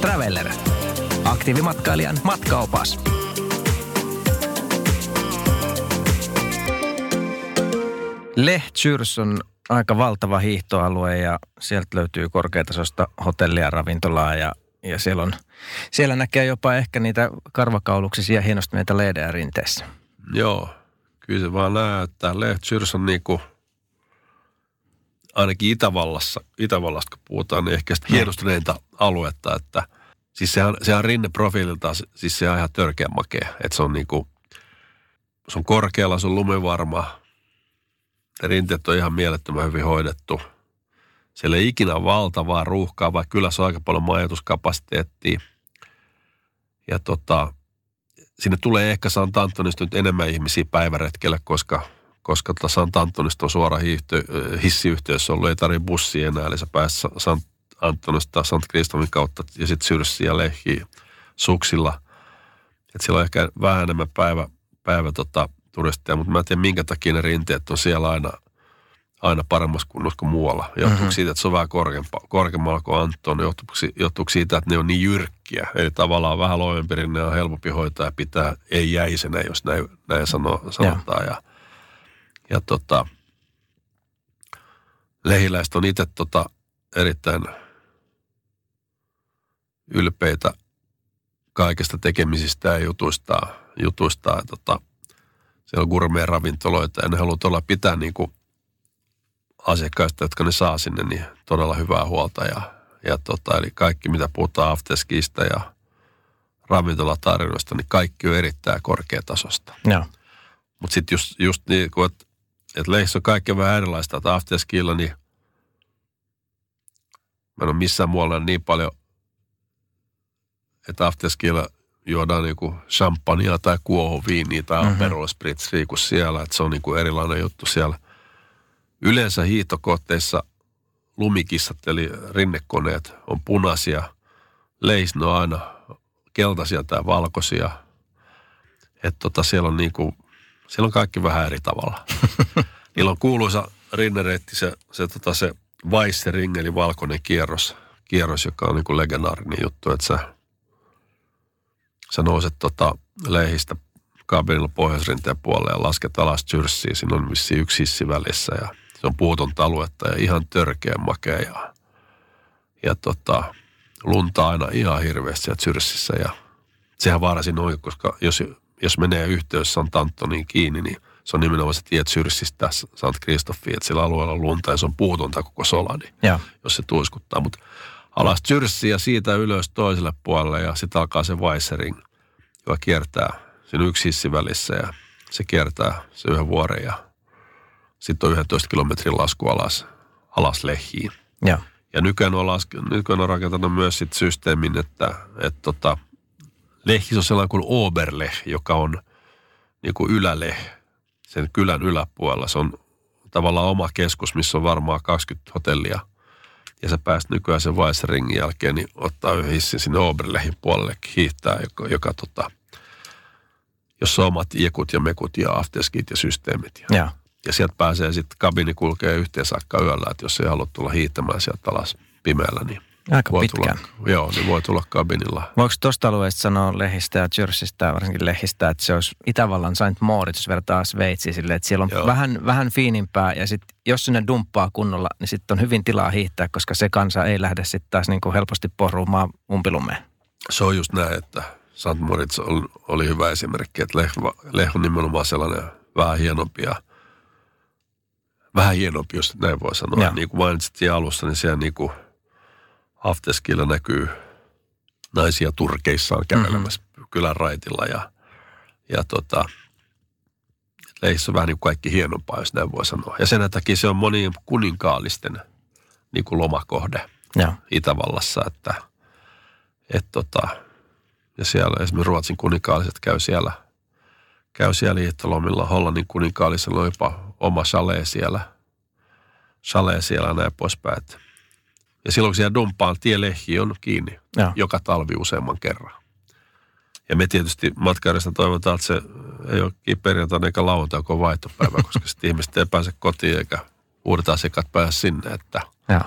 Traveller. Aktiivimatkailijan matkaopas. Lehtsyrs on aika valtava hiihtoalue ja sieltä löytyy korkeatasosta hotellia, ravintolaa ja, ja siellä, on, siellä näkee jopa ehkä niitä karvakauluksisia hienostuneita leidejä rinteessä. Joo, kyllä se vaan näyttää. Lehtsyrs on niinku, ainakin Itävallassa, Itävallasta kun puhutaan, niin ehkä sitä hienostuneinta aluetta, että siis sehän, sehän rinneprofiililtaan, siis se on ihan törkeä makea, että se on niinku, se on korkealla, se on lumivarma, rinteet on ihan mielettömän hyvin hoidettu. Siellä ei ikinä valtavaa ruuhkaa, vaikka kyllä se on aika paljon majoituskapasiteettia. Ja tota, sinne tulee ehkä Antonista nyt enemmän ihmisiä päiväretkelle, koska, koska tota Sant Antonista on suora hiihty, hissiyhteys ollut, ei tarvitse bussia enää, eli sä pääset Sant Antonista Sant Kristofin kautta ja sitten Syrssi ja Lehki suksilla. Et siellä on ehkä vähän enemmän päivä, päivä tota, turisteja, mutta mä en tiedä minkä takia ne rinteet on siellä aina, aina paremmassa kunnossa kuin muualla. Johtuuko mm-hmm. siitä, että se on vähän korkeammalla kuin Anton, johtuuko, johtuuko siitä, että ne on niin jyrkkiä. Eli tavallaan vähän loivempi rinne on helpompi hoitaa ja pitää ei jäisenä, jos näin, näin sano, sanotaan. Ja, ja tota, lehiläiset on itse tota, erittäin ylpeitä kaikesta tekemisistä ja jutuistaan, jutuistaan tota, siellä on gourmet-ravintoloita ja ne haluaa olla pitää niin kuin asiakkaista, jotka ne saa sinne, niin todella hyvää huolta. Ja, ja tota, eli kaikki, mitä puhutaan afteskiista ja ravintolatarjoista, niin kaikki on erittäin korkeatasosta. Mutta sitten just, just niin kuin, että et leissä on kaikki vähän erilaista, että afterskilla, niin mä en ole missään muualla niin paljon, että afterskilla juodaan niinku champagnea tai kuohuviiniä tai mm-hmm. Aperol Spritzia kuin siellä. Että se on niinku erilainen juttu siellä. Yleensä hiihtokohteissa lumikissat eli rinnekoneet on punaisia. Leis on aina keltaisia tai valkoisia. Että tota, siellä on niinku, siellä on kaikki vähän eri tavalla. Niillä on kuuluisa rinnereitti, se, se, tota, se Weissering eli valkoinen kierros, kierros joka on niinku legendaarinen juttu, että sä sä nouset tota leihistä kabinilla pohjoisrinteen puolelle ja lasket alas tyrssiin. Siinä on vissi yksi hissi välissä ja se on puutonta aluetta ja ihan törkeä makea ja, ja tota, lunta aina ihan hirveästi siellä tyrssissä ja sehän vaarasi noin, koska jos, jos menee yhteys Sant Antoniin kiinni, niin se on nimenomaan se tiet Syrssistä Sant Kristoffiin, että sillä alueella on lunta ja se on puutonta koko sola, niin ja. jos se tuiskuttaa. Mutta alas Tyrssiä ja siitä ylös toiselle puolelle ja sitten alkaa se Weissering, joka kiertää. Siinä on yksi hissi välissä ja se kiertää se yhden vuoren ja sitten on 11 kilometrin lasku alas, alas Lehiin. Ja, ja nykyään on, laske, nykyään on rakentanut myös sit systeemin, että, että tota, Lehis on sellainen kuin Oberleh, joka on niin kuin yläleh, sen kylän yläpuolella. Se on tavallaan oma keskus, missä on varmaan 20 hotellia – ja sä pääst nykyään sen Weisseringin jälkeen, niin ottaa yhden hissin sinne Oberlehin puolelle hiihtää, joka, joka tota, jossa on omat iekut ja mekut ja afteskit ja systeemit. Ja, ja. ja sieltä pääsee sitten, kabini kulkee yhteen saakka yöllä, että jos ei halua tulla hiihtämään sieltä alas pimeällä, niin Aika voi pitkään. Tulla, joo, niin voi tulla kabinilla. Voiko tuosta alueesta sanoa Lehistä ja Jerseystä, varsinkin Lehistä, että se olisi Itävallan Saint Moritz, jos vertaa Sveitsiin sille, että siellä on vähän, vähän fiinimpää ja sitten jos sinne dumppaa kunnolla, niin sitten on hyvin tilaa hiihtää, koska se kansa ei lähde sitten taas niin kuin helposti pohruumaan umpilumeen. Se on just näin, että Saint Moritz oli, oli hyvä esimerkki, että Leh, Leh on nimenomaan sellainen vähän hienompi ja vähän hienompi, jos näin voi sanoa. Ja. Niin kuin mainitsit alussa, niin siellä niin kuin – Afteskilla näkyy naisia turkeissaan kävelemässä mm-hmm. kylän raitilla ja, ja tota, leissä on vähän niin kuin kaikki hienompaa, jos näin voi sanoa. Ja sen takia se on monien kuninkaallisten niin kuin lomakohde ja. Itävallassa, että et tota, ja siellä esimerkiksi Ruotsin kuninkaalliset käy siellä, käy siellä liittolomilla. Hollannin kuninkaallisella on jopa oma chalet siellä, chalet siellä näin poispäin. Että ja silloin kun siellä dumpaan, tielehki on kiinni ja. joka talvi useamman kerran. Ja me tietysti matkaajista toivotaan, että se ei ole perjantaina eikä lauantai, kun on vaihtopäivä, koska sitten ihmiset ei pääse kotiin eikä uudet asiakkaat pääse sinne. Että. Ja.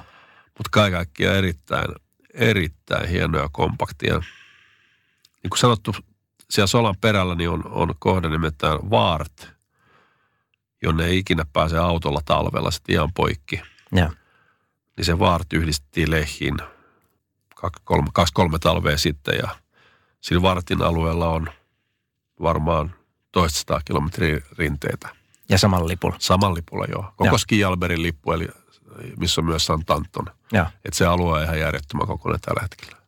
Mutta kaiken kaikkiaan erittäin, erittäin hieno ja kompakti. Ja niin kuin sanottu, siellä Solan perällä niin on, on kohde nimeltään Vaart, jonne ei ikinä pääse autolla talvella sitten ihan poikki. Ja. Niin se Vaart yhdistettiin Lehiin kaksi kolme, kaksi, kolme talvea sitten ja sillä Vartin alueella on varmaan toista kilometriä rinteitä. Ja samalla lipulla? Samalla lipulla, joo. Koko. Skialberin lippu, eli missä on myös Santanton. Että se alue on ihan järjettömän kokoinen tällä hetkellä.